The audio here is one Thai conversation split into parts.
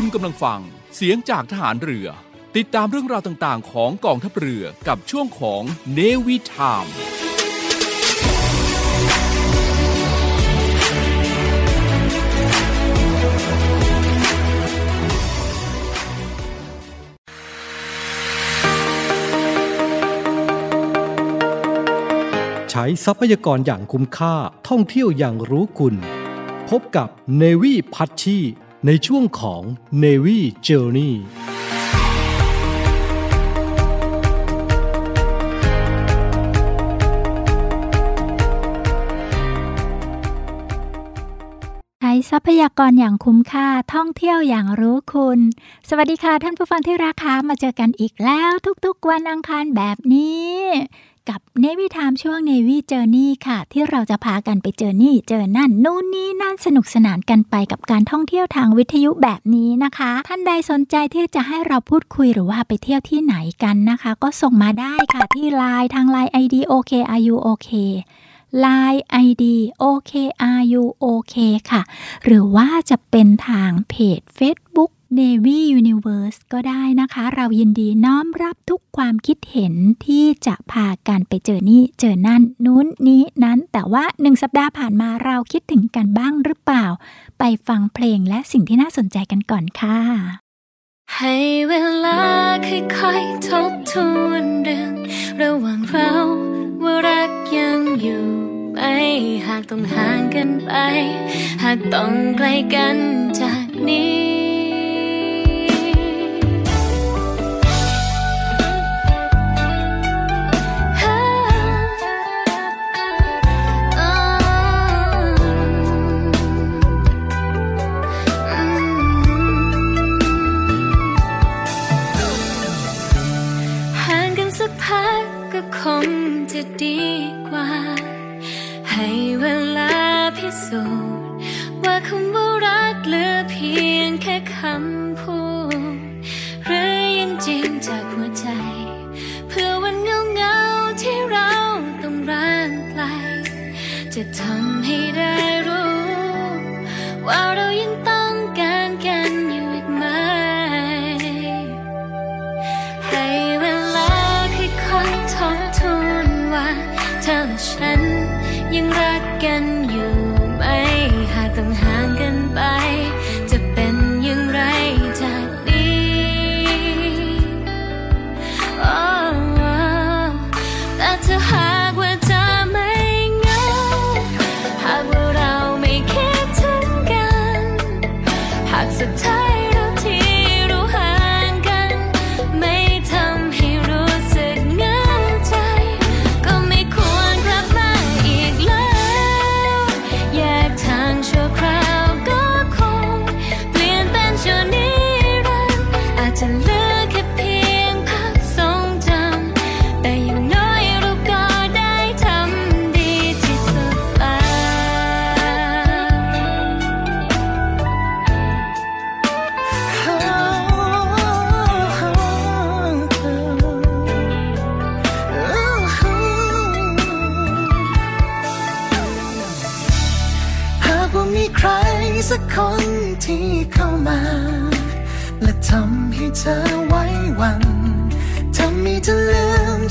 คุณกำลังฟังเสียงจากทหารเรือ ติดตามเรื่องราวต่างๆ ของกองทัพเรือกับช่วงของเนวิทามใช้ทรัพยากรอย่างคุ้มค่าท่องเที่ยวอย่างรู้คุณ พบกับ Navy พัชชี ในช่วงของ Navy Journey ทรัพยากรอย่างคุ้มค่าท่องเที่ยวอย่างรู้คุณ สวัสดีค่ะท่านผู้ฟังที่รักค่ะมาเจอกันอีกแล้วทุกๆวันอังคารแบบนี้ กับเนวิทามช่วงเนวิเจอร์นี่ค่ะ ที่เราจะพากันไปเจอนี่ เจอนั่น นู่นนี่นั่นสนุกสนานกันไปกับการท่องเที่ยวทางวิทยุแบบนี้นะคะ ท่านใดสนใจที่จะให้เราพูดคุยหรือว่าไปเที่ยวที่ไหนกันนะคะ ก็ส่งมาได้ค่ะที่ไลน์ทางไลน์ ID OKRU OK Line ID OKRU OK ค่ะ หรือว่าจะเป็นทางเพจ Facebook Navy Universe ก็ได้นะคะ เรายินดีน้อมรับทุกความคิดเห็นที่จะพากันไปเจอนี่เจอนั่น นู้นนี้นั้น แต่ว่าหนึ่งสัปดาห์ผ่านมาเราคิดถึงกันบ้างหรือเปล่า ไปฟังเพลงและสิ่งที่น่าสนใจกันก่อนค่ะ ให้เวลาค่อยๆทบทวนเรื่อง ระหว่างเราว่ารักยังอยู่ไหมหากต้องห่างกันไป หากต้องไกลกันจากนี้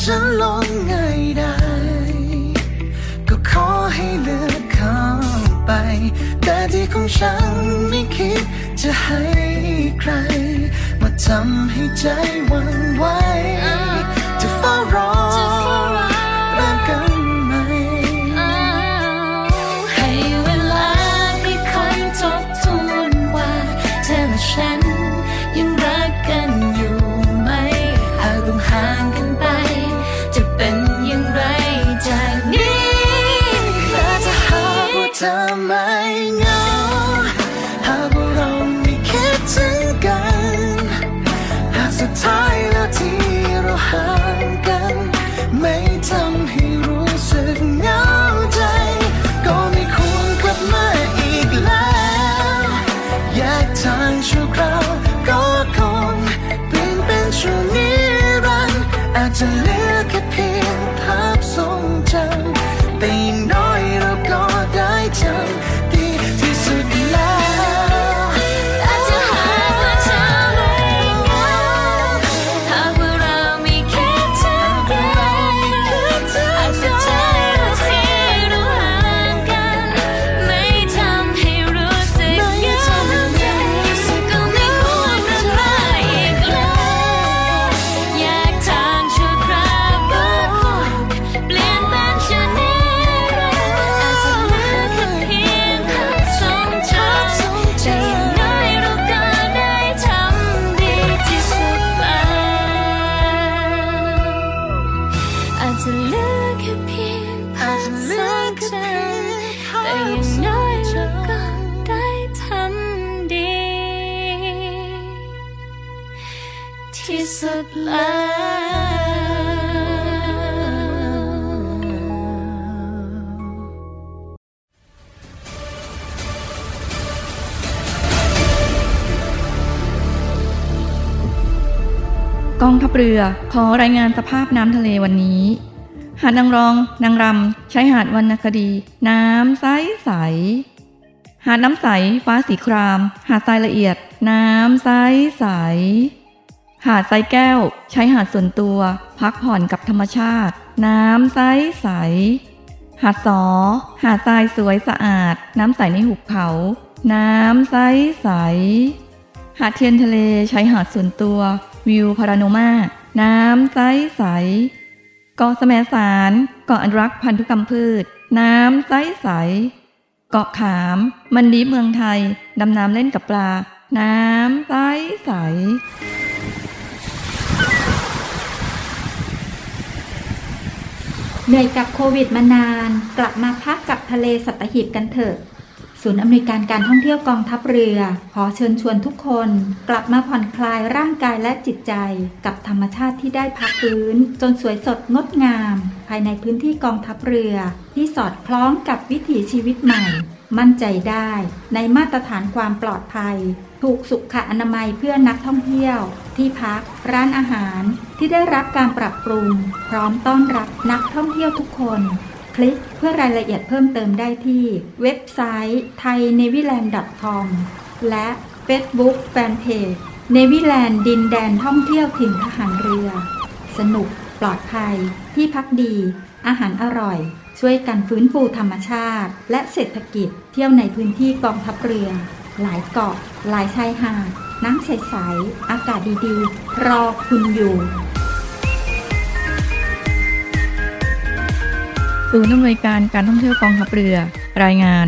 จะลงไงได้ ก็ขอให้เลือกเขาไป แต่ที่ของฉันไม่คิดจะให้ใคร มาทำให้ใจหวันไหวจะเฝ้ารอ สุดแล้วกองทัพเรือขอรายงานสภาพน้ำทะเลวันนี้ หาดนางรอง นางรำชายหาดวรรณคดี น้ำใสใส หาดน้ำใส ฟ้าสีคราม หาดทรายละเอียด น้ำใสใส หาดทรายแก้ว ใช้หาดส่วนตัว พักผ่อนกับธรรมชาติ น้ำใสใส หาดสอ หาดทรายสวยสะอาด น้ำใสในหุบเขา น้ำใสใส หาดเทียนทะเลใช้หาดส่วนตัว วิวพาราโนมา น้ำใสใสเกาะแสมสารเกาะอนุรักษ์พันธุกรรมพืช น้ำใสใส เกาะขาม มันดีเมืองไทย ดำน้ำเล่นกับปลา น้ำใสใส เหนื่อยกับโควิดมานาน กลับมาพักกับทะเลสัตหีบกันเถอะ ศูนย์อำนวยการการท่องเที่ยวกองทัพเรือ ขอเชิญชวนทุกคน กลับมาผ่อนคลายร่างกายและจิตใจ กับธรรมชาติที่ได้พักฟื้น จนสวยสดงดงาม ภายในพื้นที่กองทัพเรือ ที่สอดคล้องกับวิถีชีวิตใหม่ มั่นใจได้ ในมาตรฐานความปลอดภัยถูกสุขอนามัยเพื่อนักท่องเที่ยว ที่พัก ร้านอาหารที่ได้รับการปรับปรุง พร้อมต้อนรับนักท่องเที่ยวทุกคน คลิกเพื่อรายละเอียดเพิ่มเติมได้ที่ เว็บไซต์ thainewiland.com และ Facebook Fanpage เนวิแลนด์ดินแดนท่องเที่ยวถิ่นทหารเรือ สนุก ปลอดภัย ที่พักดี อาหารอร่อย ช่วยกันฟื้นฟูธรรมชาติ และเศรษฐกิจเที่ยวในพื้นที่กองทัพเรือ หลายเกาะ หลายชายหาด น้ำใส ๆ อากาศดีๆ รอคุณอยู่ศูนย์อำนวยการการท่องเที่ยวกองทัพเรือ รายงาน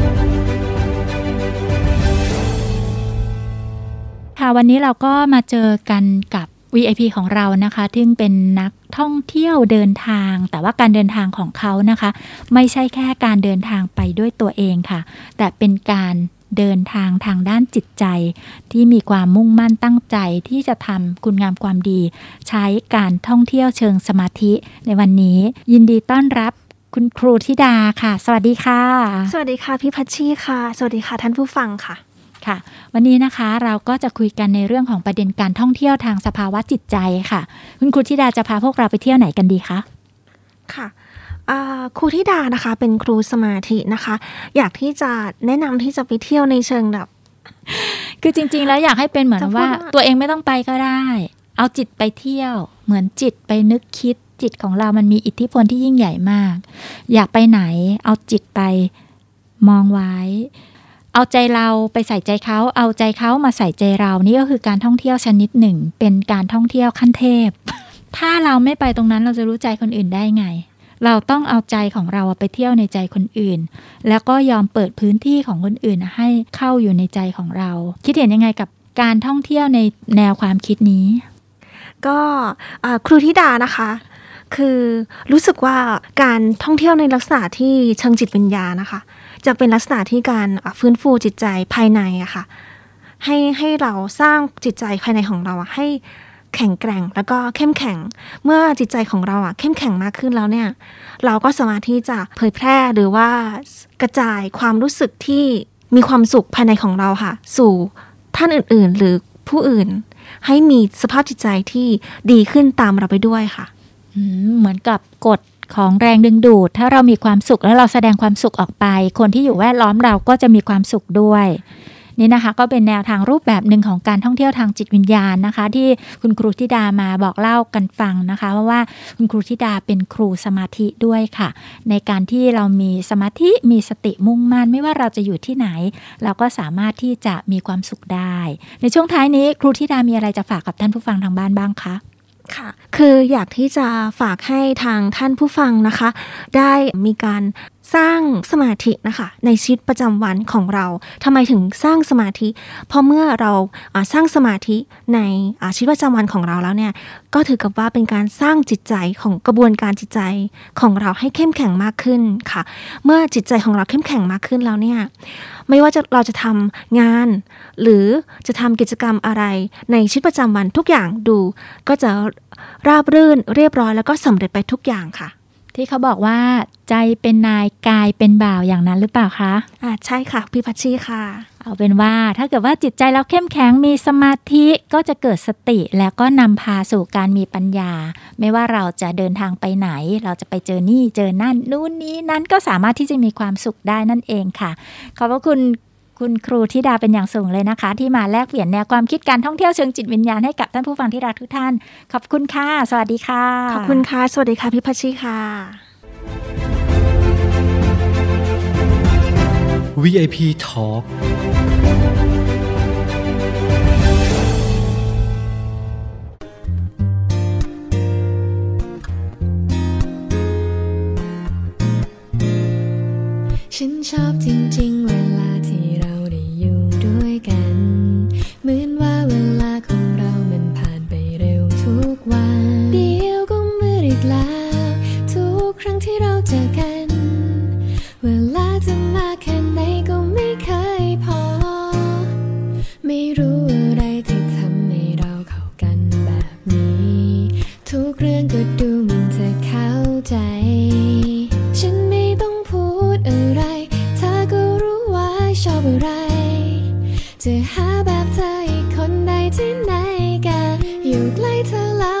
ค่ะ วันนี้เราก็มาเจอกันกับ VIP ของเรานะคะซึ่งเป็นนักท่องเที่ยวเดินทาง แต่ว่าการเดินทางของเขานะคะ ไม่ใช่แค่การเดินทางไปด้วยตัวเองค่ะ แต่เป็นการเดินทางทางด้านจิตใจ ที่มีความมุ่งมั่นตั้งใจที่จะทำคุณงามความดี ใช้การท่องเที่ยวเชิงสมาธิ ในวันนี้ ยินดีต้อนรับคุณครูธิดาค่ะ สวัสดีค่ะ สวัสดีค่ะพี่พัชชีค่ะ สวัสดีค่ะท่านผู้ฟังค่ะ ค่ะ วันนี้นะคะเราก็จะคุยกันในเรื่องของประเด็นการท่องเที่ยวทางสภาวะจิตใจค่ะ คุณครูธิดาจะพาพวกเราไปเที่ยวไหนกันดีคะค่ะอ่าครูธิดานะคะเป็นครูสมาธินะคะ อยากที่จะแนะนำที่จะไปเที่ยวในเชิงแบบ คือจริง ๆ แล้วอยากให้เป็นเหมือนจะพูดว่าว่า ตัวเองไม่ต้องไปก็ได้ เอาจิตไปเที่ยว เหมือนจิตไปนึกคิดจิตของเรามันมีอิทธิพลที่ยิ่งใหญ่มาก อยากไปไหน เอาจิตไปมองไว้ เอาใจเราไปใส่ใจเขา เอาใจเขามาใส่ใจเรา นี่ก็คือการท่องเที่ยวชนิดหนึ่ง เป็นการท่องเที่ยวขั้นเทพ ถ้าเราไม่ไปตรงนั้นเราจะรู้ใจคนอื่นได้ไง เราต้องเอาใจของเราไปเที่ยวในใจคนอื่น แล้วก็ยอมเปิดพื้นที่ของคนอื่นให้เข้าอยู่ในใจของเรา คิดเห็นยังไงกับการท่องเที่ยวในแนวความคิดนี้ ก็ครูธิดานะคะคือรู้สึกว่าการท่องเที่ยวในลักษณะที่เชิงจิตวิญญาณนะคะ จะเป็นลักษณะที่การฟื้นฟูจิตใจภายในอะค่ะ ให้ให้เราสร้างจิตใจภายในของเราอะให้แข็งแกร่งแล้วก็เข้มแข็ง เมื่อจิตใจของเราอะเข้มแข็งมากขึ้นแล้วเนี่ย เราก็สามารถที่จะเผยแพร่หรือว่ากระจายความรู้สึกที่มีความสุขภายในของเราค่ะ สู่ท่านอื่นๆ หรือผู้อื่น ให้มีสภาพจิตใจที่ดีขึ้นตามเราไปด้วยค่ะเหมือนกับกฎ ของแรงดึงดูด ถ้าเรามีความสุขแล้วเราแสดงความสุขออกไป คนที่อยู่แวดล้อมเราก็จะมีความสุขด้วยนี่นะคะก็เป็นแนวทางรูปแบบหนึ่งของการท่องเที่ยวทางจิตวิญญาณนะคะ ที่คุณครูธิดามาบอกเล่ากันฟังนะคะ เพราะว่าคุณครูธิดาเป็นครูสมาธิด้วยค่ะ ในการที่เรามีสมาธิมีสติมุ่งมั่นไม่ว่าเราจะอยู่ที่ไหน เราก็สามารถที่จะมีความสุขได้ ในช่วงท้ายนี้ครูธิดามีอะไรจะฝากกับท่านผู้ฟังทางบ้านบ้างคะ ค่ะ คืออยากที่จะฝากให้ทางท่านผู้ฟังนะคะ ได้มีการ สร้างสมาธินะคะในชีวิตประจำวันของเราทำไมถึงสร้างสมาธิ เพราะเมื่อเราสร้างสมาธิในชีวิตประจำวันของเราแล้วเนี่ยก็ถือกับว่าเป็นการสร้างจิตใจของกระบวนการจิตใจของเราให้เข้มแข็งมากขึ้นค่ะ เมื่อจิตใจของเราเข้มแข็งมากขึ้นแล้วเนี่ยไม่ว่าจะเราจะทำงาน หรือจะทำกิจกรรมอะไรในชีวิตประจำวันทุกอย่างดู ก็จะราบรื่นเรียบร้อยแล้วก็สำเร็จไปทุกอย่างค่ะ ที่เขาบอกว่าใจเป็นนายกายเป็นบ่าวอย่างนั้นหรือเปล่าคะอ่าใช่ค่ะพี่พัชชีค่ะ เอาเป็นว่าถ้าเกิดว่าจิตใจเราเข้มแข็งมีสมาธิก็จะเกิดสติแล้วก็นำพาสู่การมีปัญญา ไม่ว่าเราจะเดินทางไปไหน เราจะไปเจอนี่เจอนั่นนู่นนี้นั้นก็สามารถที่จะมีความสุขได้นั่นเองค่ะ ขอบพระคุณ คุณครูธิดาเป็นอย่างสูงเลยนะคะ ที่มาแลกเปลี่ยนแนวความคิดการท่องเที่ยวเชิงจิตวิญญาณให้กับท่านผู้ฟังที่รักทุกท่าน ขอบคุณค่ะ สวัสดีค่ะ ขอบคุณค่ะ สวัสดีค่ะพี่พัชชีค่ะ VIP Talk ฉันชอบจริงๆเวลาที่เราได้อยู่ด้วย กัน เหมือนว่าเวลาของเรามันผ่านไปเร็วทุกวัน เดียวก็มืดอีกแล้ว ทุกครั้งที่เราเจอกัน เวลาจะมาแค่ไหนก็ไม่เคยพอ ไม่รู้อะไรที่ทำให้เราเข้ากันแบบนี้ ทุกเรื่องก็ดูเหมันจะเข้าใจ ฉันไม่ต้องพูดอะไร เธอก็รู้ว่าชอบอะไร จะหาแบบเธออีกคนใดที่ไหนกัน อยู่ใกล้เธอแล้ว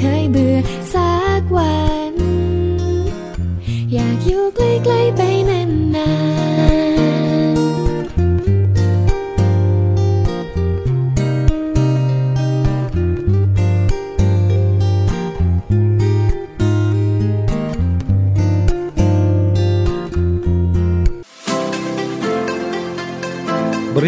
开บื่อ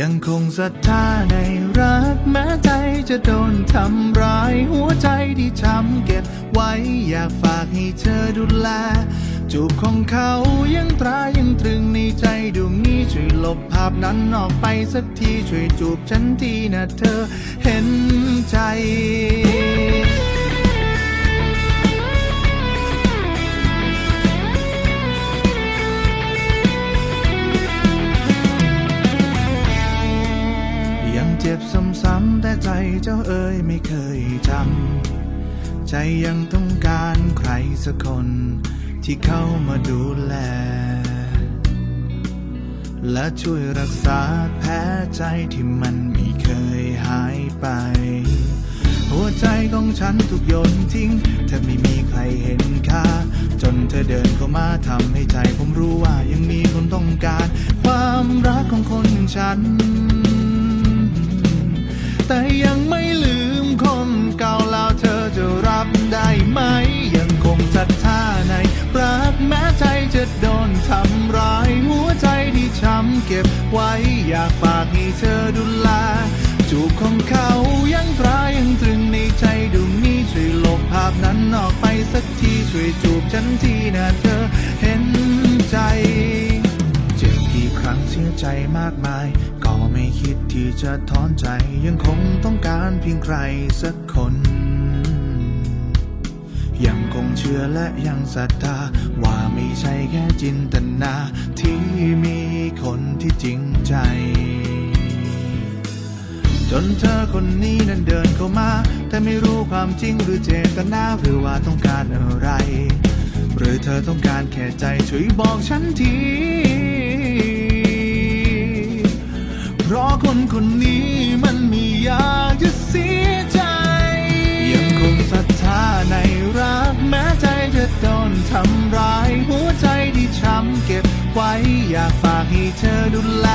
ยังคงศรัทธาในรักแม้ใจจะโดนทำร้ายหัวใจที่ช้ำเก็บไว้อยากฝากให้เธอดูแล จูบของเขายังตรายังตรึงในใจดวงนี้ช่วยลบภาพนั้นออกไปสักทีช่วยจูบฉันทีนะเธอเห็นใจ ยังต้องการใครสักคนที่เข้ามาดูแล และช่วยรักษาแผลใจที่มันไม่เคยหายไป หัวใจของฉันถูกโยนทิ้งแทบไม่มีใครเห็นค่า จนเธอเดินเข้ามาทำให้ใจผมรู้ว่ายังมีคนต้องการ ความรักของคนอย่างฉัน แต่ยังไม่ลืมคนเก่าแล้วเธอจะรับ ไหม ยังคงศรัทธาในรักแม้ใจจะโดนทำร้าย หัวใจที่ช้ำเก็บไว้ อยากฝากให้เธอดูแลจูบของเขายังตรายังตรึงในใจดวงนี้ช่วยลบภาพนั้นออกไปสักทีช่วยจูบฉันทีนะเธอเห็นใจเจ็บกี่ครั้งเสียใจมากมาย ก็ไม่คิดที่จะถอนใจ ยังคงต้องการเพียงใครสักคน ยังคงเชื่อและยังศรัทธา ว่าไม่ใช่แค่จินตนา ที่มีคนที่จริงใจ จนเธอคนนี้นั้นเดินเข้ามา แต่ไม่รู้ความจริงหรือเจตนาหรือว่าต้องการอะไร หรือเธอต้องการแค่ใจช่วยบอกฉันทีเพราะคนคนนี้มันมีอยาจะ ในรักแม้ใจจะโดนทำร้าย หัวใจที่ช้ำเก็บไว้ อยากฝากให้เธอดูแล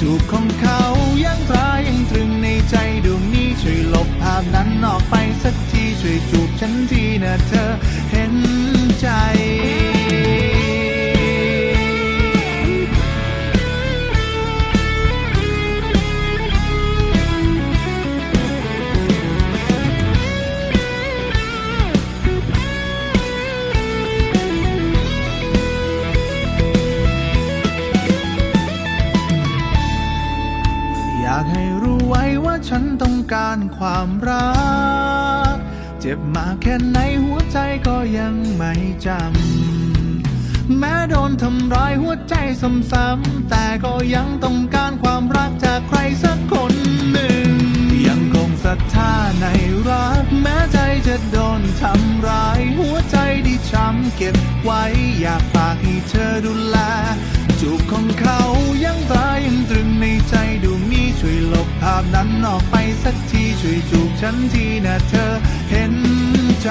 จูบของเขายังตรายังตรึงในใจดวงนี้ช่วยลบภาพนั้นออกไปสักทีช่วยจูบฉันทีนะเธอ หัวใจซ้ำๆแต่ก็ยังต้องการความรักจากใครสักคนหนึ่ง ยังคงศรัทธาในรักแม้ใจจะโดนทำร้าย หัวใจที่ช้ำเก็บไว้ อยากฝากให้เธอดูแล จูบของเขายังตรายังตรึงในใจดวงนี้ช่วยลบภาพนั้นออกไปสักทีช่วยจูบฉันทีนะเธอเห็นใจ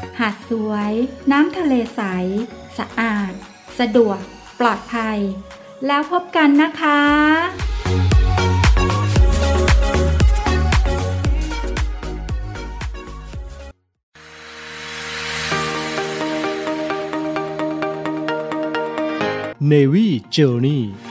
หาดสวย น้ำทะเลใส สะอาด สะดวก ปลอดภัย แล้วพบกันนะคะ Navy Journey ท่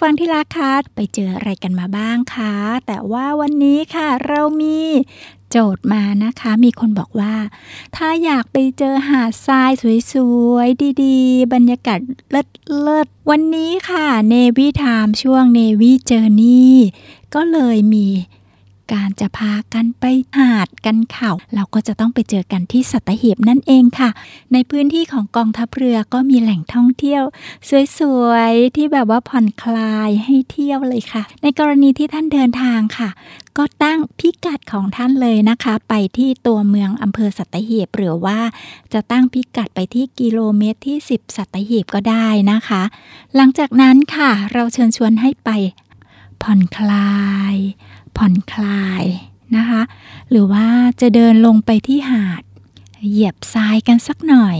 ฟังที่รักคะไปเจออะไรกันมาบ้างคะ แต่ว่าวันนี้ค่ะเรามีโจทย์มานะคะ มีคนบอกว่า ถ้าอยากไปเจอหาดทรายสวยๆ ดีๆ บรรยากาศเลิศๆ วันนี้ค่ะเนวี่ไทม์ช่วงเนวี่เจอร์นี่ก็เลยมี การจะพากันไปหาดกันเขาเราก็จะต้องไปเจอกันที่สัตหีบนั่นเองค่ะ ในพื้นที่ของกองทัพเรือก็มีแหล่งท่องเที่ยว สวยๆ ที่แบบว่าผ่อนคลายให้เที่ยวเลยค่ะ ในกรณีที่ท่านเดินทางค่ะ ก็ตั้งพิกัดของท่านเลยนะคะ ไปที่ตัวเมืองอำเภอสัตหีบหรือว่า จะตั้งพิกัดไปที่กิโลเมตรที่ 10 สัตหีบก็ได้นะคะ หลังจากนั้นค่ะ เราเชิญชวนให้ไปผ่อนคลาย ผ่อนคลายนะคะ หรือว่าจะเดินลงไปที่หาด เหยียบทรายกันสักหน่อย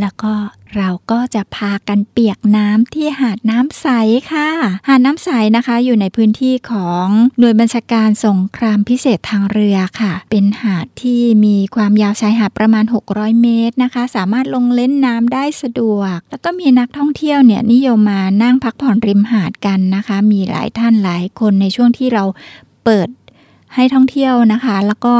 แล้วก็เราก็จะพากันเปียกน้ำที่หาดน้ำใสค่ะ หาดน้ำใสนะคะอยู่ในพื้นที่ของหน่วยบัญชาการสงครามพิเศษทางเรือค่ะ เป็นหาดที่มีความยาวชายหาดประมาณ 600 เมตรนะคะ สามารถลงเล่นน้ำได้สะดวก แล้วก็มีนักท่องเที่ยวเนี่ยนิยมมานั่งพักผ่อนริมหาดกันนะคะ มีหลายท่านหลายคนในช่วงที่เรา เปิดให้ท่องเที่ยวนะคะ แล้วก็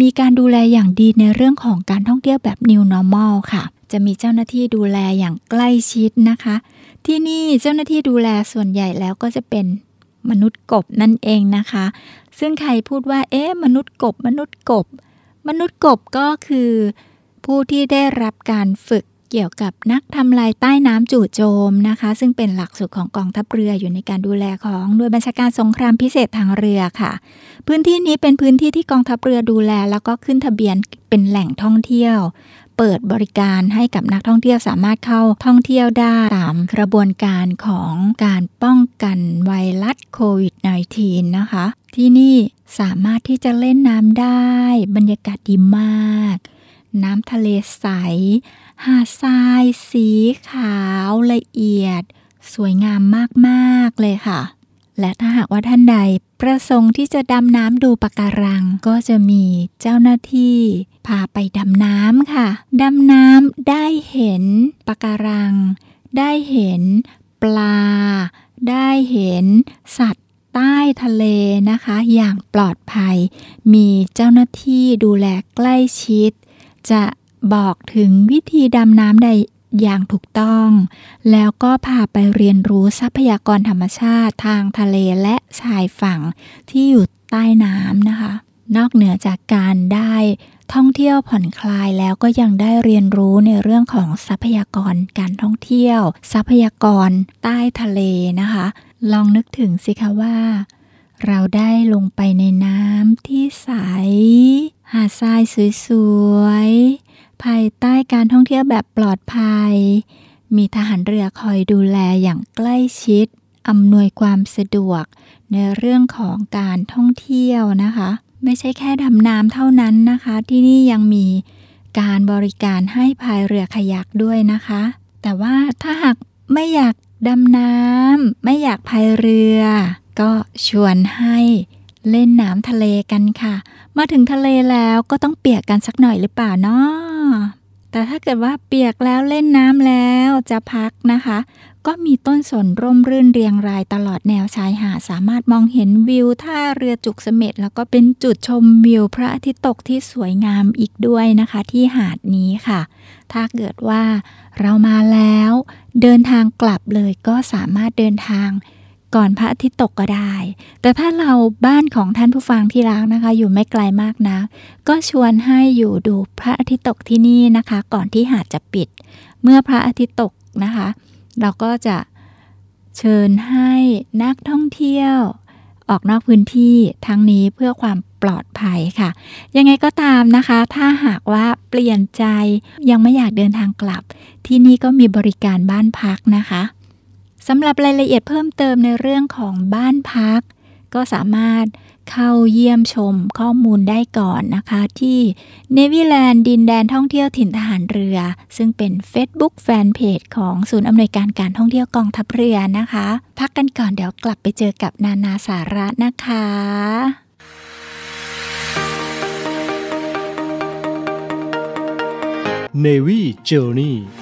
มีการดูแลอย่างดีในเรื่องของการท่องเที่ยวแบบ New Normal ค่ะ จะมีเจ้าหน้าที่ดูแลอย่างใกล้ชิดนะคะ ที่นี่เจ้าหน้าที่ดูแลส่วนใหญ่แล้วก็จะเป็นมนุษย์กบนั่นเองนะคะ ซึ่งใครพูดว่า เอ๊ะ มนุษย์กบ มนุษย์กบ มนุษย์กบก็คือ ผู้ที่ได้รับการฝึก เกี่ยวกับนักทำลายใต้น้ำจู่โจมนะคะ ซึ่งเป็นหลักสูตรของกองทัพเรืออยู่ในการดูแลของหน่วยบัญชาการสงครามพิเศษทางเรือค่ะ พื้นที่นี้เป็นพื้นที่ที่กองทัพเรือดูแล แล้วก็ขึ้นทะเบียนเป็นแหล่งท่องเที่ยวเปิดบริการให้กับนักท่องเที่ยวสามารถเข้าท่องเที่ยวได้ตามกระบวนการของการป้องกันไวรัสโควิด -19 นะคะ ที่นี่สามารถที่จะเล่นน้ำได้ บรรยากาศดีมาก น้ำทะเลใส หาดทรายสีขาวละเอียด สวยงามมาก ๆ เลยค่ะ และถ้าหากว่าท่านใดประสงค์ที่จะดำน้ำดูปะการังก็จะมีเจ้าหน้าที่ พาไปดำน้ำค่ะ ดำน้ำได้เห็นปะการัง ได้เห็นปลา ได้เห็นสัตว์ใต้ทะเลนะคะ อย่างปลอดภัย มีเจ้าหน้าที่ดูแลใกล้ชิด จะบอกถึงวิธีดำน้ำได้อย่างถูกต้อง แล้วก็พาไปเรียนรู้ทรัพยากรธรรมชาติทางทะเลและชายฝั่งที่อยู่ใต้น้ำนะคะ นอกเหนือจากการได้ท่องเที่ยวผ่อนคลายแล้วก็ยังได้เรียนรู้ในเรื่องของทรัพยากรการท่องเที่ยว ทรัพยากรใต้ทะเลนะคะ ลองนึกถึงสิคะว่า เราได้ลงไปในน้ำที่ใส หาดทรายสวยๆ ภายใต้การท่องเที่ยวแบบปลอดภัย มีทหารเรือคอยดูแลอย่างใกล้ชิด อำนวยความสะดวก ในเรื่องของการท่องเที่ยวนะคะ ไม่ใช่แค่ดำน้ำเท่านั้นนะคะ ที่นี่ยังมีการบริการให้พายเรือขยักด้วยนะคะ แต่ว่าถ้าหากไม่อยากดำน้ำไม่อยากพายเรือ ก็ชวนให้ เล่นน้ำทะเลกันค่ะ มาถึงทะเลแล้วก็ต้องเปียกกันสักหน่อยหรือเปล่าเนาะแต่ถ้าเกิดว่าเปียกแล้วเล่นน้ำแล้วจะพักนะคะ ก็มีต้นสนร่มรื่นเรียงรายตลอดแนวชายหาดสามารถมองเห็นวิวท่าเรือจุกเสม็ดแล้วก็เป็นจุดชมวิวพระอาทิตย์ตกที่สวยงามอีกด้วยนะคะ ที่หาดนี้ค่ะ ถ้าเกิดว่าเรามาแล้ว เดินทางกลับเลยก็สามารถเดินทาง ก่อนพระอาทิตย์ตกก็ได้ แต่ถ้าเราบ้านของท่านผู้ฟังที่รักนะคะ อยู่ไม่ไกลมากนะ ก็ชวนให้อยู่ดูพระอาทิตย์ตกที่นี่นะคะ ก่อนที่หาดจะปิด เมื่อพระอาทิตย์ตกนะคะ เราก็จะเชิญให้นักท่องเที่ยว ออกนอกพื้นที่ทั้งนี้เพื่อความปลอดภัยค่ะ ยังไงก็ตามนะคะ ถ้าหากว่าเปลี่ยนใจยังไม่อยากเดินทางกลับ ที่นี่ก็มีบริการบ้านพักนะคะ สำหรับรายละเอียดเพิ่มเติมในเรื่องของบ้านพัก ก็สามารถเข้าเยี่ยมชมข้อมูลได้ก่อนนะคะที่เนวิแลนด์ดินแดนท่องเที่ยวถิ่นทหารเรือ ซึ่งเป็น Facebook Fanpage ของศูนย์อำนวยการการท่องเที่ยวกองทัพเรือนะคะ พักกันก่อนเดี๋ยวกลับไปเจอกับนานาสาระนะคะ Navy Journey ท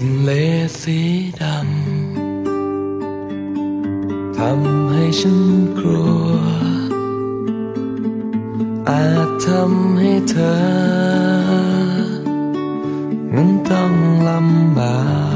ทะเลสีดำทำให้ฉันกลัว อาจทำให้เธอ นั้นต้องลำบาก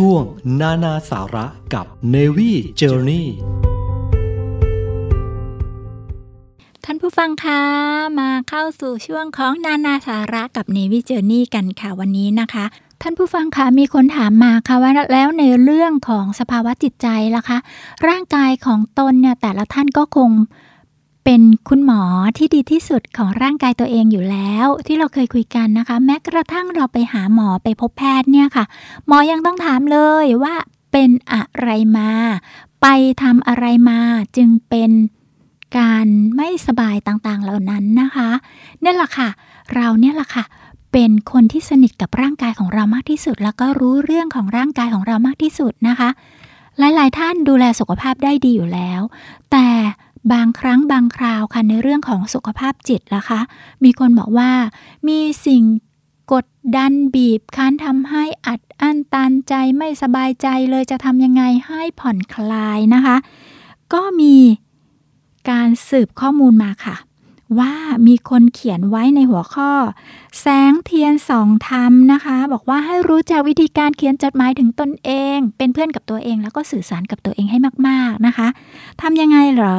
ช่วงนานาสาระกับ Navy Journey ท่านผู้ฟังคะมาเข้าสู่ช่วงของนานาสาระกับเนวิเจอร์นี่กันค่ะวันนี้นะคะ ท่านผู้ฟังคะมีคนถามมาค่ะว่าแล้วในเรื่องของสภาวะจิตใจล่ะคะ ร่างกายของตนเนี่ยแต่ละท่านก็คง เป็นคุณหมอที่ดีที่สุดของร่างกายตัวเองอยู่แล้ว ที่เราเคยคุยกันนะคะ แม้กระทั่งเราไปหาหมอไปพบแพทย์เนี่ยค่ะ หมอยังต้องถามเลยว่าเป็นอะไรมา ไปทำอะไรมาจึงเป็นการไม่สบายต่างๆเหล่านั้นนะคะนี่แหละค่ะ เราเนี่ยแหละค่ะเป็นคนที่สนิทกับร่างกายของเรามากที่สุด แล้วก็รู้เรื่องของร่างกายของเรามากที่สุดนะคะ หลายๆ ท่านดูแลสุขภาพได้ดีอยู่แล้ว แต่ บางครั้งบางคราวค่ะในเรื่องของสุขภาพจิตล่ะคะ มีคนบอกว่ามีสิ่งกดดันบีบคั้นทำให้อัดอั้นตันใจไม่สบายใจเลยจะทำยังไงให้ผ่อนคลายนะคะ ก็มีการสืบข้อมูลมาค่ะ ว่ามีคนเขียนไว้ในหัวข้อ แสงเทียนสองธรรมนะคะ บอกว่าให้รู้จักวิธีการเขียนจดหมายถึงตนเอง เป็นเพื่อนกับตัวเองแล้วก็สื่อสารกับตัวเองให้มาก ๆนะคะทำยังไงเหรอ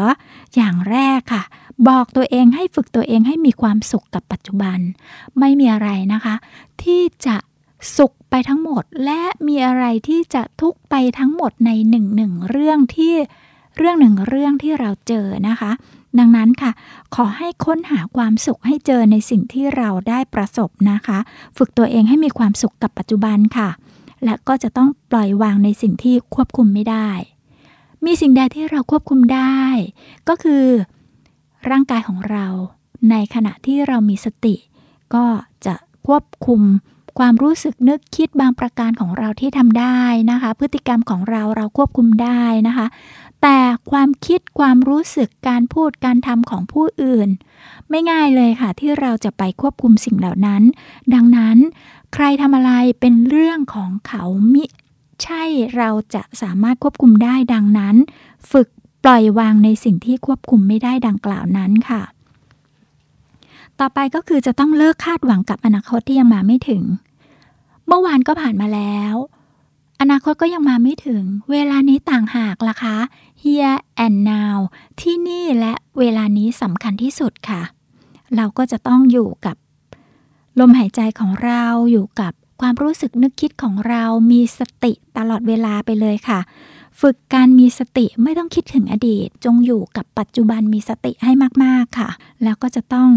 อย่างแรกค่ะ บอกตัวเองให้ฝึกตัวเองให้มีความสุขกับปัจจุบัน ไม่มีอะไรนะคะ ที่จะสุขไปทั้งหมดและมีอะไรที่จะทุกไปทั้งหมดในหนึ่งหนึ่งเรื่องที่ เรื่องหนึ่งเรื่องที่เราเจอนะคะ ดังนั้นค่ะ ขอให้ค้นหาความสุขให้เจอในสิ่งที่เราได้ประสบนะคะ ฝึกตัวเองให้มีความสุขกับปัจจุบันค่ะ และก็จะต้องปล่อยวางในสิ่งที่ควบคุมไม่ได้ มีสิ่งใดที่เราควบคุมได้ ก็คือ ร่างกายของเราในขณะที่เรามีสติ ก็จะควบคุมความรู้สึกนึกคิดบางประการของเราที่ทำได้นะคะ พฤติกรรมของเราเราควบคุมได้นะคะ แต่ความคิดความรู้สึกการพูดการทำของผู้อื่น ไม่ง่ายเลยค่ะที่เราจะไปควบคุมสิ่งเหล่านั้น ดังนั้น ใครทำอะไรเป็นเรื่องของเขามิใช่เราจะสามารถควบคุมได้ดังนั้น ฝึกปล่อยวางในสิ่งที่ควบคุมไม่ได้ดังกล่าวนั้นค่ะ ต่อไปก็คือจะต้องเลิกคาดหวังกับอนาคตที่ยังมาไม่ถึง เมื่อวานก็ผ่านมาแล้ว อนาคตก็ยังมาไม่ถึง เวลานี้ต่างหากล่ะคะ here and now ที่นี่และเวลานี้สำคัญที่สุดค่ะ เราก็จะต้องอยู่กับลมหายใจของเราอยู่กับความรู้สึกนึกคิดของเรามีสติตลอดเวลาไปเลยค่ะ ฝึกการมีสติไม่ต้องคิดถึงอดีต จงอยู่กับปัจจุบันมีสติให้มากๆค่ะ แล้วก็จะต้อง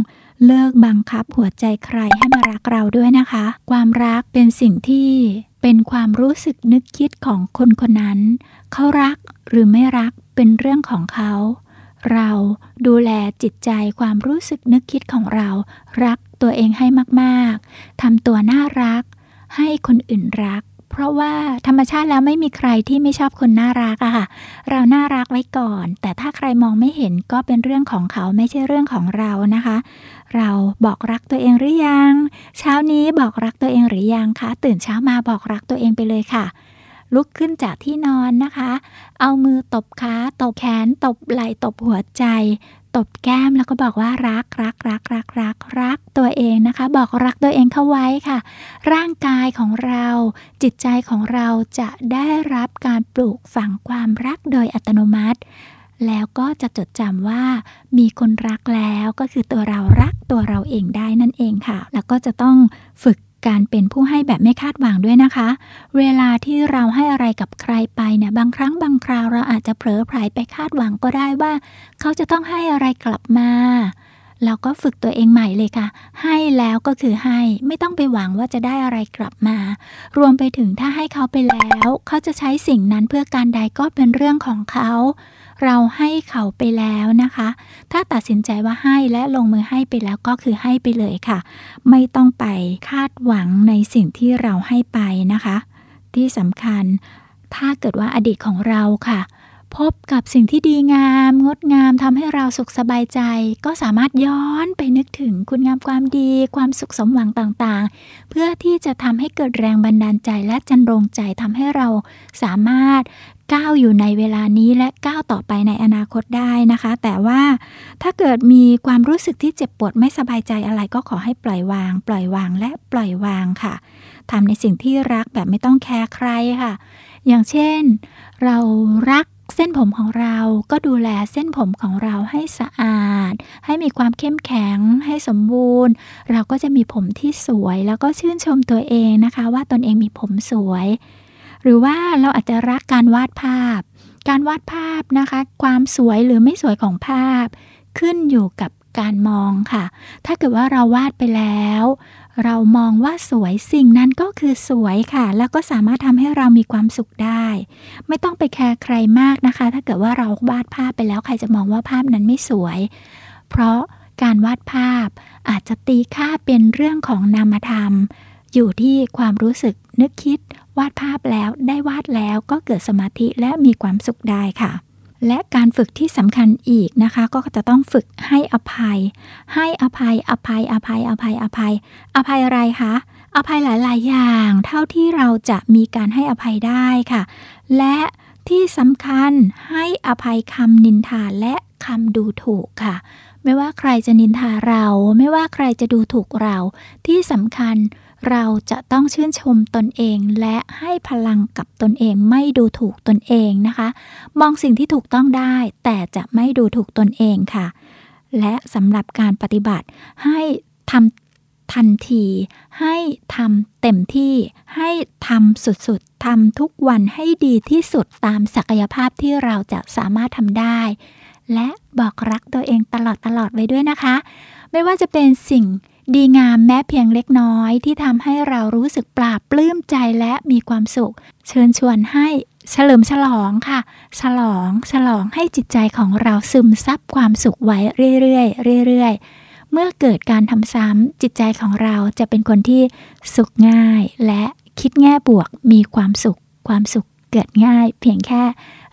เลิกบังคับหัวใจใครให้มารักเราด้วยนะคะ ความรักเป็นสิ่งที่ เป็นความรู้สึกนึกคิดของคนคนนั้น เขารักหรือไม่รักเป็นเรื่องของเขา เราดูแลจิตใจความรู้สึกนึกคิดของเรา รักตัวเองให้มากๆทำตัวน่ารัก ให้คนอื่นรัก เพราะว่าธรรมชาติแล้วไม่มีใครที่ไม่ชอบคนน่ารักอะค่ะ เราน่ารักไว้ก่อน แต่ถ้าใครมองไม่เห็นก็เป็นเรื่องของเขาไม่ใช่เรื่องของเรานะคะ เราบอกรักตัวเองหรือยัง เช้านี้บอกรักตัวเองหรือยังคะ ตื่นเช้ามาบอกรักตัวเองไปเลยค่ะ ลุกขึ้นจากที่นอนนะคะ เอามือตบขาตบแขน ตบไหล่ตบหัวใจ ตบแก้มแล้วก็บอกว่ารักรักรักรักรักรักตัวเองนะคะ บอกรักตัวเองเข้าไว้ค่ะ ร่างกายของเรา จิตใจของเราจะได้รับการปลูกฝังความรักโดยอัตโนมัติ แล้วก็จะจดจำว่า มีคนรักแล้วก็คือตัวเรารักตัวเราเองได้นั่นเองค่ะ แล้วก็จะต้องฝึกการเป็นผู้ให้แบบไม่คาดหวังด้วยนะคะ เวลาที่เราให้อะไรกับใครไปเนี่ยบางครั้งบางคราวเราอาจจะเผลอไผลไปคาดหวังก็ได้ว่า เขาจะต้องให้อะไรกลับมาเราก็ฝึกตัวเองใหม่เลยค่ะ ให้แล้วก็คือให้ไม่ต้องไปหวังว่าจะได้อะไรกลับมา รวมไปถึงถ้าให้เขาไปแล้ว เขาจะใช้สิ่งนั้นเพื่อการใดก็เป็นเรื่องของเขา เราให้เขาไปแล้วนะคะ ถ้าตัดสินใจว่าให้และลงมือให้ไปแล้วก็คือให้ไปเลยค่ะ ไม่ต้องไปคาดหวังในสิ่งที่เราให้ไปนะคะ ที่สำคัญ ถ้าเกิดว่าอดีตของเราค่ะ พบกับสิ่งที่ดีงาม งดงามทำให้เราสุขสบายใจ ก็สามารถย้อนไปนึกถึงคุณงามความดี ความสุขสมหวังต่างๆ เพื่อที่จะทำให้เกิดแรงบันดาลใจและจันรงใจทำให้เราสามารถ ก้าวอยู่ในเวลานี้และก้าวต่อไปในอนาคตได้นะคะ แต่ว่าถ้าเกิดมีความรู้สึกที่เจ็บปวดไม่สบายใจอะไรก็ขอให้ปล่อยวาง ปล่อยวางและปล่อยวางค่ะทำในสิ่งที่รักแบบไม่ต้องแคร์ใครค่ะ อย่างเช่น เรารักเส้นผมของเราก็ดูแลเส้นผมของเราให้สะอาด ให้มีความเข้มแข็ง ให้สมบูรณ์ เราก็จะมีผมที่สวย แล้วก็ชื่นชมตัวเองนะคะ ว่าตนเองมีผมสวย หรือว่าเราอาจจะรักการวาดภาพ การวาดภาพนะคะ ความสวยหรือไม่สวยของภาพ ขึ้นอยู่กับการมองค่ะ ถ้าเกิดว่าเราวาดไปแล้ว เรามองว่าสวยสิ่งนั้นก็คือสวยค่ะ แล้วก็สามารถทำให้เรามีความสุขได้ ไม่ต้องไปแคร์ใครมากนะคะ ถ้าเกิดว่าเราวาดภาพไปแล้วใครจะมองว่าภาพนั้นไม่สวย เพราะการวาดภาพอาจจะตีค่าเป็นเรื่องของนามธรรม อยู่ที่ความรู้สึกนึกคิด วาดภาพแล้วได้วาดแล้วก็เกิดสมาธิและมีความสุขได้ค่ะ และการฝึกที่สำคัญอีกนะคะ ก็จะต้องฝึกให้อภัย ให้อภัยอภัยอภัยอภัยอภัย อภัยอะไรคะอภัยหลาย ๆ อย่าง เท่าที่เราจะมีการให้อภัยได้ค่ะ และที่สำคัญให้อภัยคำนินทาและคำดูถูกค่ะ ไม่ว่าใครจะนินทาเรา ไม่ว่าใครจะดูถูกเรา ที่สำคัญ เราจะต้องชื่นชมตนเองและให้พลังกับตนเองไม่ดูถูกตนเองนะคะ มองสิ่งที่ถูกต้องได้ แต่จะไม่ดูถูกตนเองค่ะ และสำหรับการปฏิบัติให้ทำทันที ให้ทำเต็มที่ ให้ทำสุดๆทำทุกวันให้ดีที่สุดตามศักยภาพที่เราจะสามารถทำได้ และบอกรักตัวเองตลอดตลอดไว้ด้วยนะคะ ไม่ว่าจะเป็นสิ่ง ดีงามแม้เพียงเล็กน้อยที่ทำให้เรารู้สึกปราบปลื้มใจและมีความสุข เชิญชวนให้เฉลิมฉลองค่ะ ฉลองฉลองให้จิตใจของเราซึมซับความสุขไว้เรื่อยๆเรื่อยๆ เมื่อเกิดการทำซ้ำจิตใจของเราจะเป็นคนที่สุขง่าย และคิดแง่บวกมีความสุข ความสุขเกิดง่าย เพียงแค่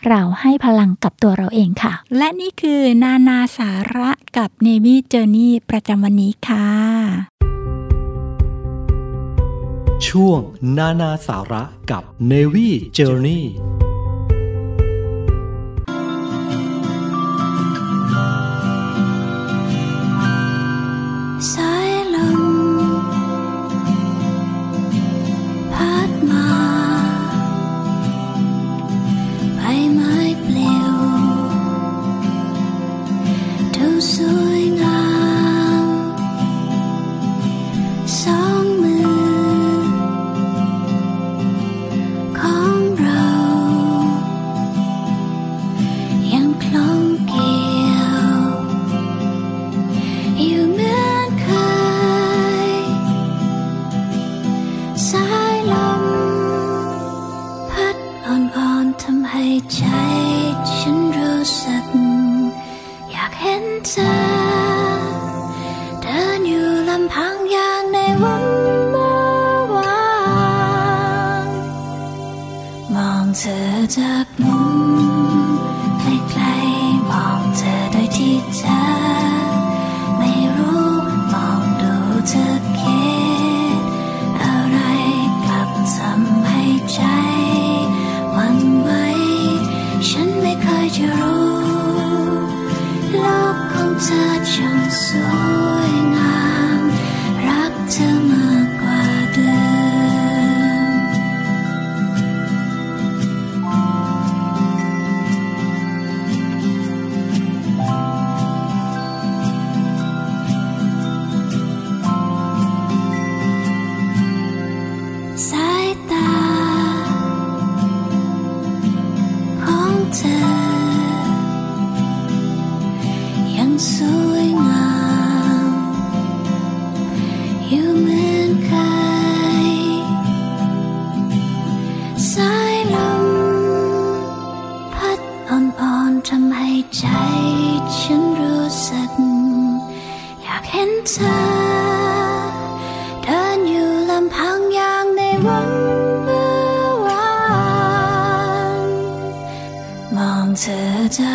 เราให้พลังกับตัวเราเองค่ะ และนี่คือนานาสาระกับ Navy Journey ประจำวันนี้ค่ะ ช่วงนานาสาระกับ Navy Journey ส อ่อนๆทำให้ใจฉันรู้สึก อยากเห็นเธอ เดินอยู่ลำพังอย่างในวันเมื่อวานมองเธอจา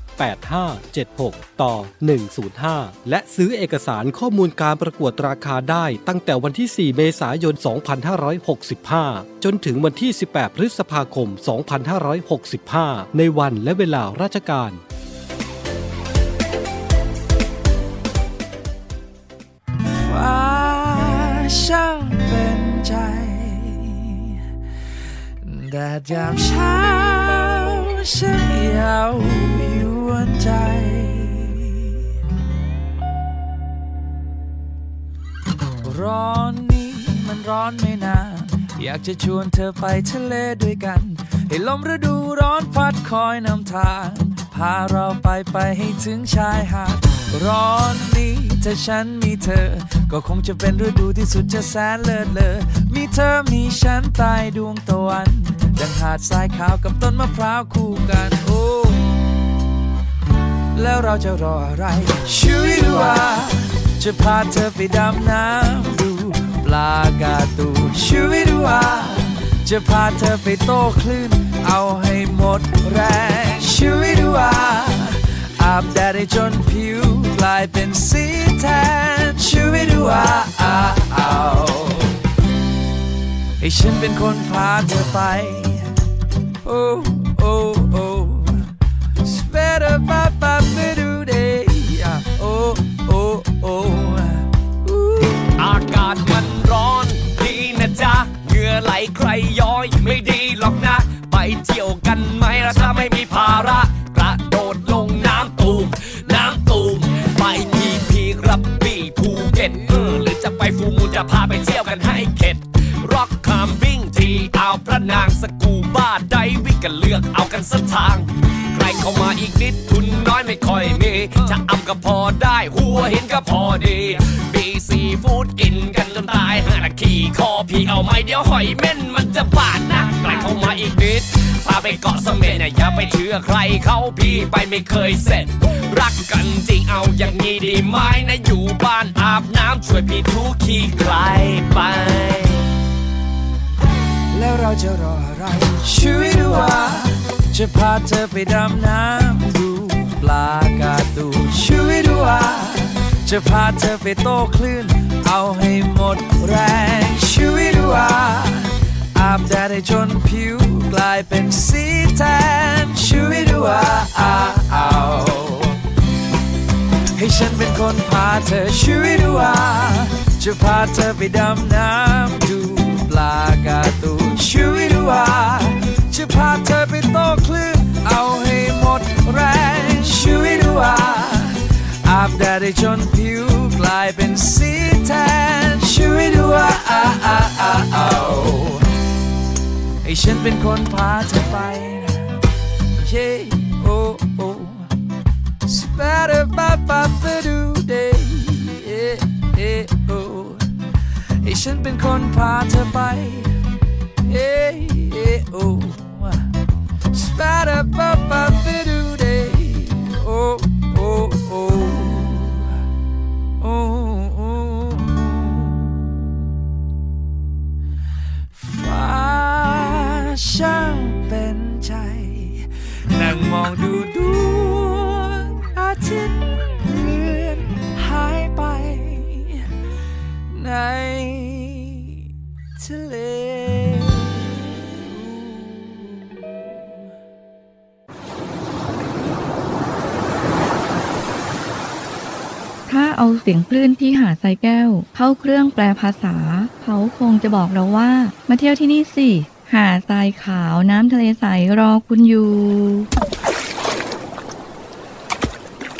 8576 ต่อ 105 และซื้อเอกสารข้อมูลการประกวดราคาได้ตั้งแต่วันที่ 4 เมษายน 2565 จนถึงวันที่ 18 พฤษภาคม 2565 ในวันและเวลาราชการฟ้าช่างเป็นใจแดดยามเช้าช่างเยาวอยวน ใจ ร้อนนี้มันร้อนไม่นานอยากจะชวนเธอไปทะเลด้วยกัน ให้ลมฤดูร้อนพัดคอยนำทาง พาเราไปไปให้ถึงชายหาด ร้อนนี้ถ้าฉันมีเธอ ก็คงจะเป็นฤดูที่สุดจะแสนเลิศเลอ มีเธอมีฉันใต้ดวงตะวัน ดังหาดทรายขาวกับต้นมะพร้าวคู่กัน โอ้ แล้วเราจะรออะไรช่วยดูว่าจะพาเธอไปดำน้ำดูปลากาตูช่วยดูว่าจะพาเธอไปโต้คลื่น เอาให้หมดแรงช่วยดูว่าอาบแดดให้จนผิวกลายเป็นสีแทนช่วยดูว่าให้ฉันเป็นคนพาเธอไป โอ้โอ้โอ้ ไหลใครย้อยไม่ดีหรอกนะ ไปเที่ยวกันไหมล่ะถ้าไม่มีภาระกระ พระนางสกูบ้าไดวิ่งกันเลือกเอากันสักทาง ใครเข้ามาอีกนิดทุนน้อยไม่ค่อยมีจะอำก็พอได้หัวหินก็พอดีบีซีฟูดกินกันจนตายห้านาทีคอพี่เอาไหมเดี๋ยวหอยเม่นมันจะบาดนะใกล้เข้ามาอีกนิดพาไปเกาะเสม็ดเนี่ยอย่าไปเชื่อใครเขาพี่ไปไม่เคยเสร็จ รักกันจริงเอาอย่างนี้ดีไหมนะอยู่บ้านอาบน้ำช่วยพี่ทุกขี้ใครไป แล้วเราจะรออะไรช่วยดูว่าจะพาเธอไปดำน้ำดูปลากาตูช่วยดูว่าจะพาเธอไปโต้คลื่น เอาให้หมดแรงช่วยดูว่าอาบแดดให้จนผิวกลายเป็นสีแทนช่วยดูว่าเอาให้ฉันเป็นคนพาเธอช่วยดูว่าจะพาเธอไปดำน้ำดู ปลากาตูนช่วยดูว่าจะพาเธอไปโต้คลื่นเอาให้หมดแรงช่วยดูว่าอาบแดดให้จนผิวกลายเป็นสีแทนช่วยดูว่าอ้าอ้าอ้าอ้าให้ฉันเป็นคนพาเธอไปเย้โอ้โอ้ Spider ba ba ba do day เอ๊ะเอ๊ะโอ้ ให้ฉันเป็นคนพาเธอไป เอ๊ะเอ๊ะโอ้ Spider ba ba ba doo day โอ้โอ้โอ้โอ้โอ้ฟ้าช่างเป็นใจนั่งมองดูดวงอาทิตย์เลือนหายไป ในทะเลถ้าเอาเสียงคลื่นที่หาดทรายแก้ว เข้าเครื่องแปลภาษา เขาคงจะบอกเราว่า มาเที่ยวที่นี่สิ หาดทรายขาวน้ำทะเลใสรอคุณอยู่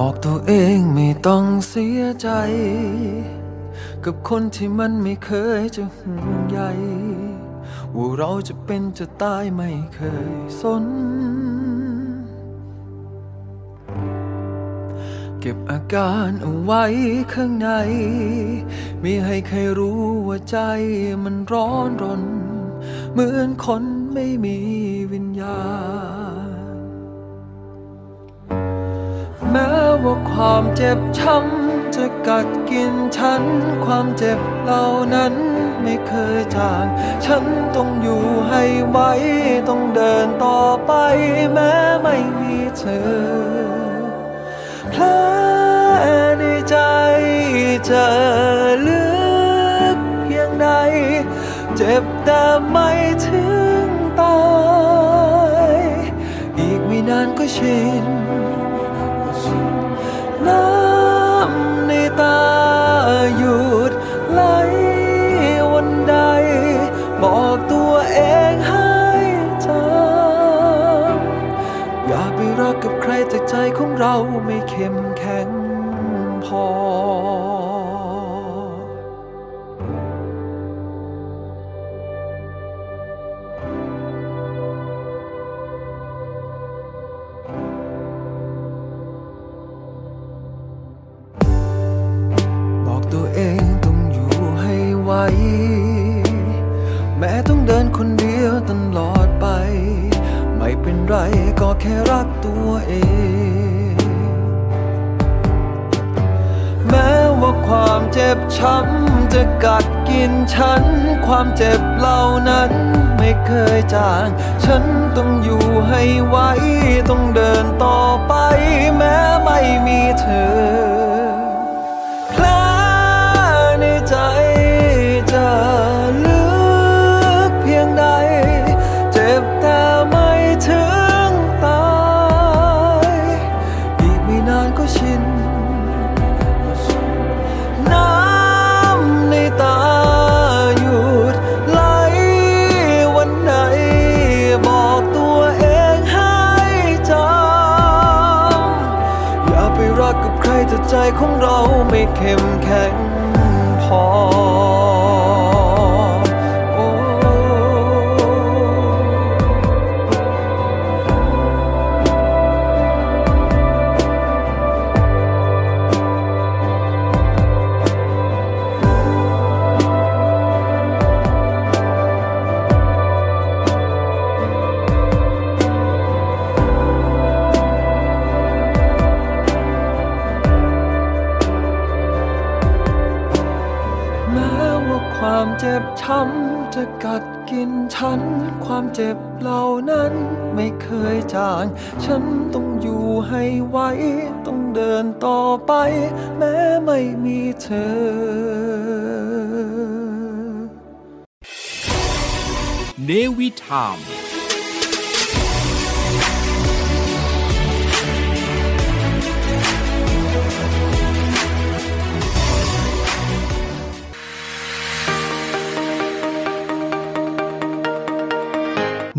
บอกตัวเองไม่ต้องเสียใจ กับคนที่มันไม่เคยจะห่วงใยว่าเราจะเป็นจะตายไม่เคยสน เก็บอาการเอาไว้ข้างใน ไม่ให้ใครรู้ว่าใจมันร้อนรน เหมือนคนไม่มีวิญญาณ ว่าความเจ็บช้ำจะกัดกินฉัน ความเจ็บเหล่านั้นไม่เคยจาง ฉันต้องอยู่ให้ไหวต้องเดินต่อไปแม้ไม่มีเธอแผลในใจจะลึกเพียงใด เจ็บแต่ไม่ถึงตาย อีกไม่นานก็ชิน น้ำในตาหยุดไหลวันใด บอกตัวเองให้จำอย่าไปรักกับใครจากใจของเราไม่เข้มแข็งพอ ค่รักตัวเอง แม้ว่าความเจ็บช้ำจะกัดกินฉัน ความเจ็บเหล่านั้นไม่เคยจาง ฉันต้องอยู่ให้ไหว ต้องเดินต่อไป แม้ไม่มีเธอ เรา ฉันต้องอยู่ให้ไหวต้องเดินต่อไป แม้ไม่มีเธอ เนวิทาม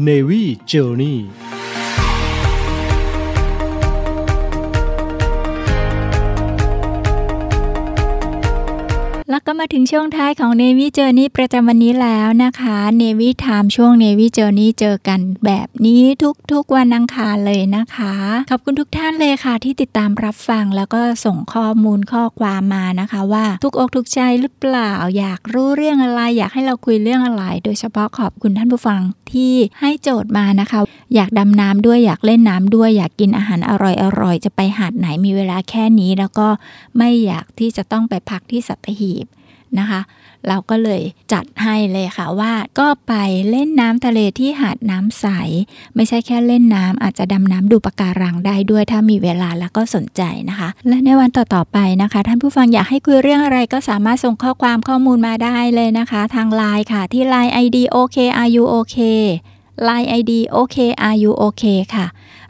Navy Journey แล้ว ก็มาถึงช่วงท้ายของ Navy Journey ประจำวันนี้แล้วนะคะ Navy Time ช่วง Navy Journey เจอกันแบบนี้ทุกๆวันอังคารเลยนะคะ ขอบคุณทุกท่านเลยค่ะ ที่ติดตามรับฟังแล้วก็ส่งข้อมูลข้อความมานะคะ ว่าทุกอกทุกใจหรือเปล่า อยากรู้เรื่องอะไร อยากให้เราคุยเรื่องอะไร โดยเฉพาะขอบคุณท่านผู้ฟังที่ให้โจทย์มานะคะ อยากดำน้ำด้วยอยากเล่นน้ำด้วยอยากกินอาหารอร่อยๆจะไปหาดไหนมีเวลาแค่นี้ แล้วก็ไม่อยากที่จะต้องไปพักที่สัตหีบ นะคะ เราก็เลยจัดให้เลยค่ะว่าก็ไปเล่นน้ำทะเลที่หาดน้ำใส ไม่ใช่แค่เล่นน้ำอาจจะดำน้ำดูปะการังได้ด้วยถ้ามีเวลาแล้วก็สนใจนะคะ และในวันต่อๆไปนะคะ ท่านผู้ฟังอยากให้คุยเรื่องอะไรก็สามารถส่งข้อความข้อมูลมาได้เลยนะคะ ทางไลน์ค่ะที่ไลน์ ID OK are you OK Line ID OK are you OK ค่ะ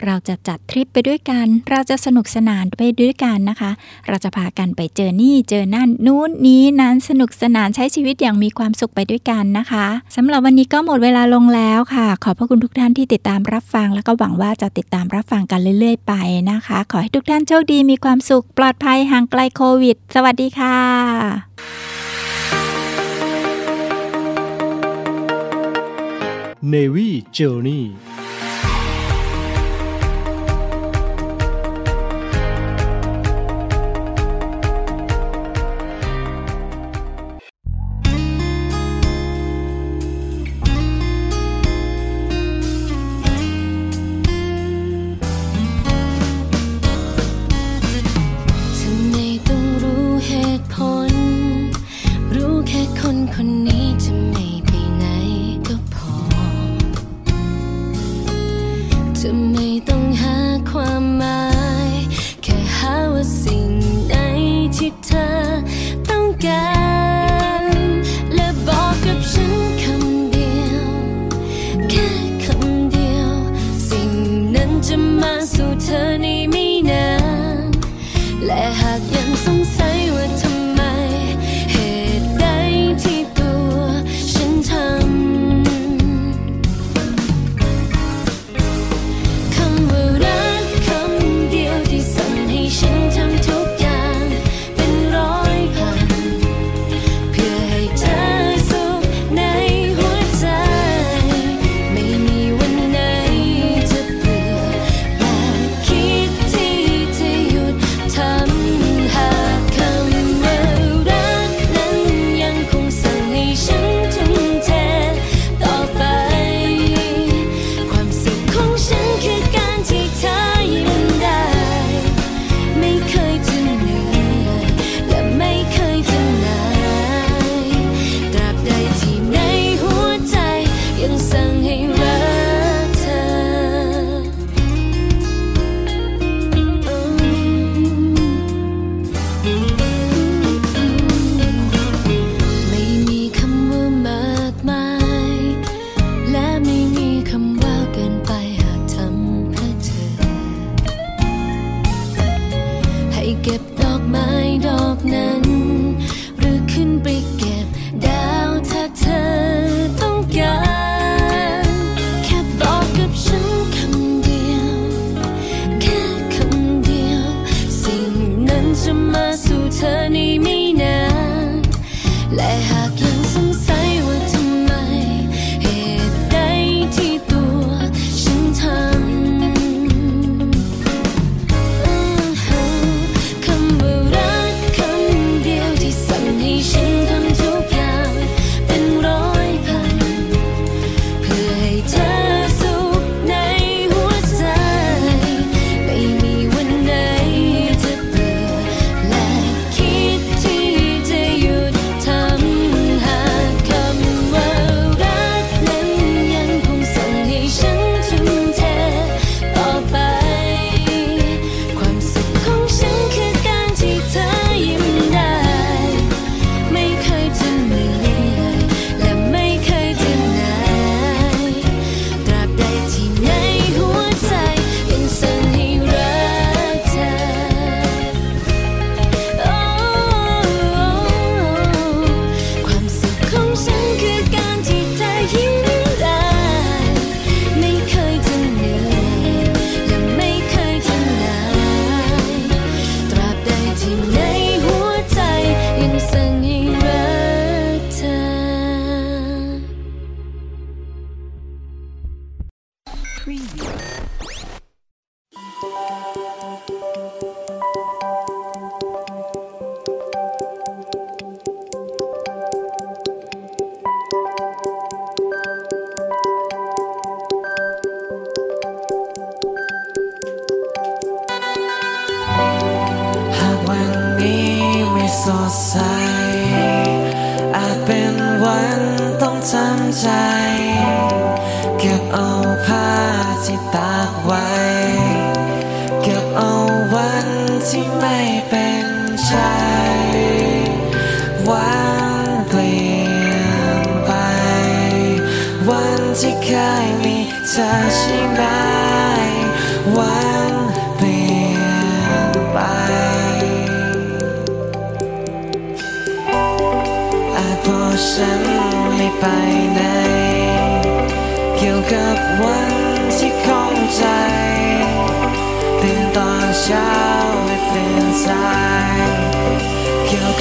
เราจะจัดทริปไปด้วยกัน เราจะสนุกสนานไปด้วยกันนะคะ เราจะพากันไปเจอนี่เจอนั่นนู้นนี้นั้นสนุกสนานใช้ชีวิตอย่างมีความสุขไปด้วยกันนะคะสำหรับวันนี้ก็หมดเวลาลงแล้วค่ะ ขอบพระคุณทุกท่านที่ติดตามรับฟัง แล้วก็หวังว่าจะติดตามรับฟังกันเรื่อย ๆ ไปนะคะ ขอให้ทุกท่านโชคดีมีความสุขปลอดภัยห่างไกลโควิด สวัสดีค่ะ Navy Journey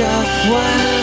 อน